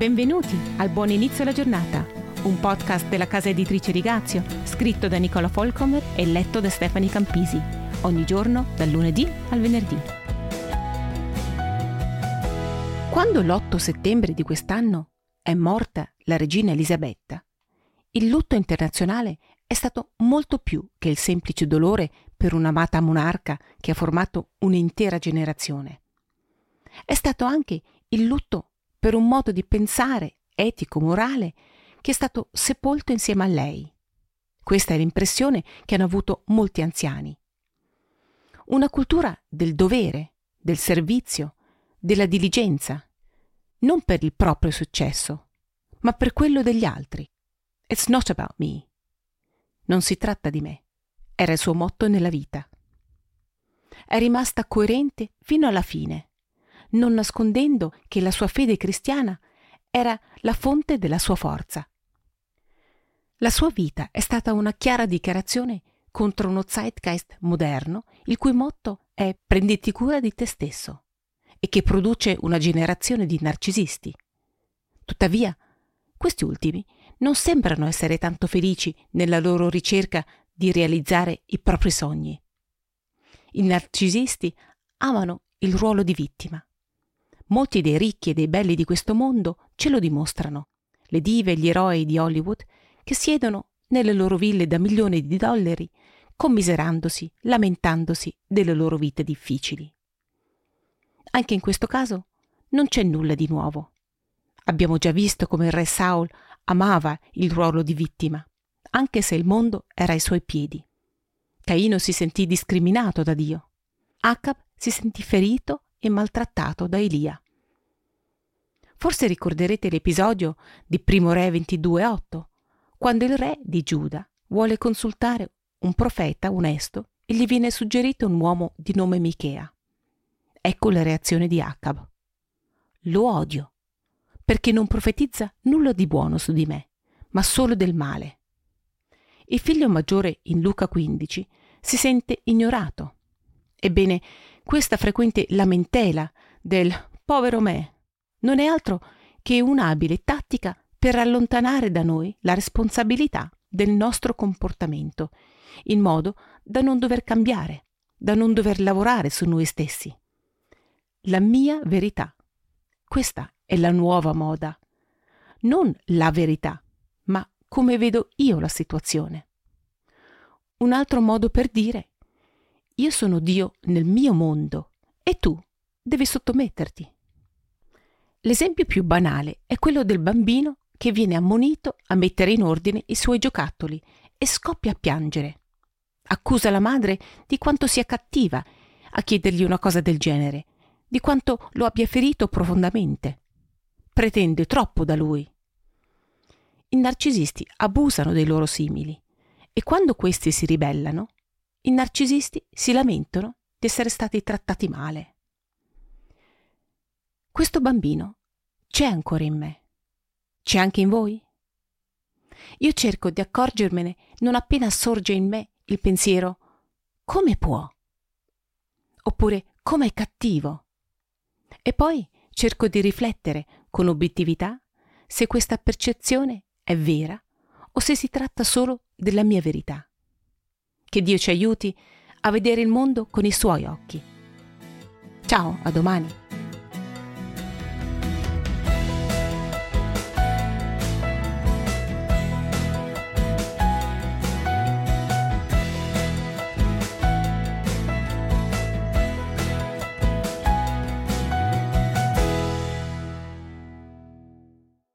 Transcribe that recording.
Benvenuti al Buon Inizio alla Giornata, un podcast della casa editrice Rigazio, scritto da Nicola Folcomer e letto da Stefani Campisi, ogni giorno dal lunedì al venerdì. Quando l'8 settembre di quest'anno è morta la regina Elisabetta, il lutto internazionale è stato molto più che il semplice dolore per un'amata monarca che ha formato un'intera generazione. È stato anche il lutto per un modo di pensare etico-morale che è stato sepolto insieme a lei. Questa è l'impressione che hanno avuto molti anziani. Una cultura del dovere, del servizio, della diligenza, non per il proprio successo, ma per quello degli altri. It's not about me. Non si tratta di me. Era il suo motto nella vita. È rimasta coerente fino alla fine non nascondendo che la sua fede cristiana era la fonte della sua forza. La sua vita è stata una chiara dichiarazione contro uno zeitgeist moderno il cui motto è prenditi cura di te stesso e che produce una generazione di narcisisti. Tuttavia, questi ultimi non sembrano essere tanto felici nella loro ricerca di realizzare i propri sogni. I narcisisti amano il ruolo di vittima. Molti dei ricchi e dei belli di questo mondo ce lo dimostrano. Le dive e gli eroi di Hollywood che siedono nelle loro ville da milioni di dollari, commiserandosi, lamentandosi delle loro vite difficili. Anche in questo caso non c'è nulla di nuovo. Abbiamo già visto come il re Saul amava il ruolo di vittima, anche se il mondo era ai suoi piedi. Caino si sentì discriminato da Dio. Acab si sentì ferito e maltrattato da Elia. Forse ricorderete l'episodio di Primo Re 22.8, quando il re di Giuda vuole consultare un profeta onesto e gli viene suggerito un uomo di nome Michea. Ecco la reazione di Acab. Lo odio, perché non profetizza nulla di buono su di me, ma solo del male. Il figlio maggiore in Luca 15 si sente ignorato. Ebbene, questa frequente lamentela del povero me non è altro che un'abile tattica per allontanare da noi la responsabilità del nostro comportamento, in modo da non dover cambiare, da non dover lavorare su noi stessi. La mia verità. Questa è la nuova moda. Non la verità, ma come vedo io la situazione. Un altro modo per dire io sono Dio nel mio mondo e tu devi sottometterti. L'esempio più banale è quello del bambino che viene ammonito a mettere in ordine i suoi giocattoli e scoppia a piangere. Accusa la madre di quanto sia cattiva a chiedergli una cosa del genere, di quanto lo abbia ferito profondamente. Pretende troppo da lui. I narcisisti abusano dei loro simili e quando questi si ribellano, i narcisisti si lamentano di essere stati trattati male. Questo bambino c'è ancora in me. C'è anche in voi? Io cerco di accorgermene non appena sorge in me il pensiero come può? Oppure come è cattivo? E poi cerco di riflettere con obiettività se questa percezione è vera o se si tratta solo della mia verità. Che Dio ci aiuti a vedere il mondo con i suoi occhi. Ciao, a domani.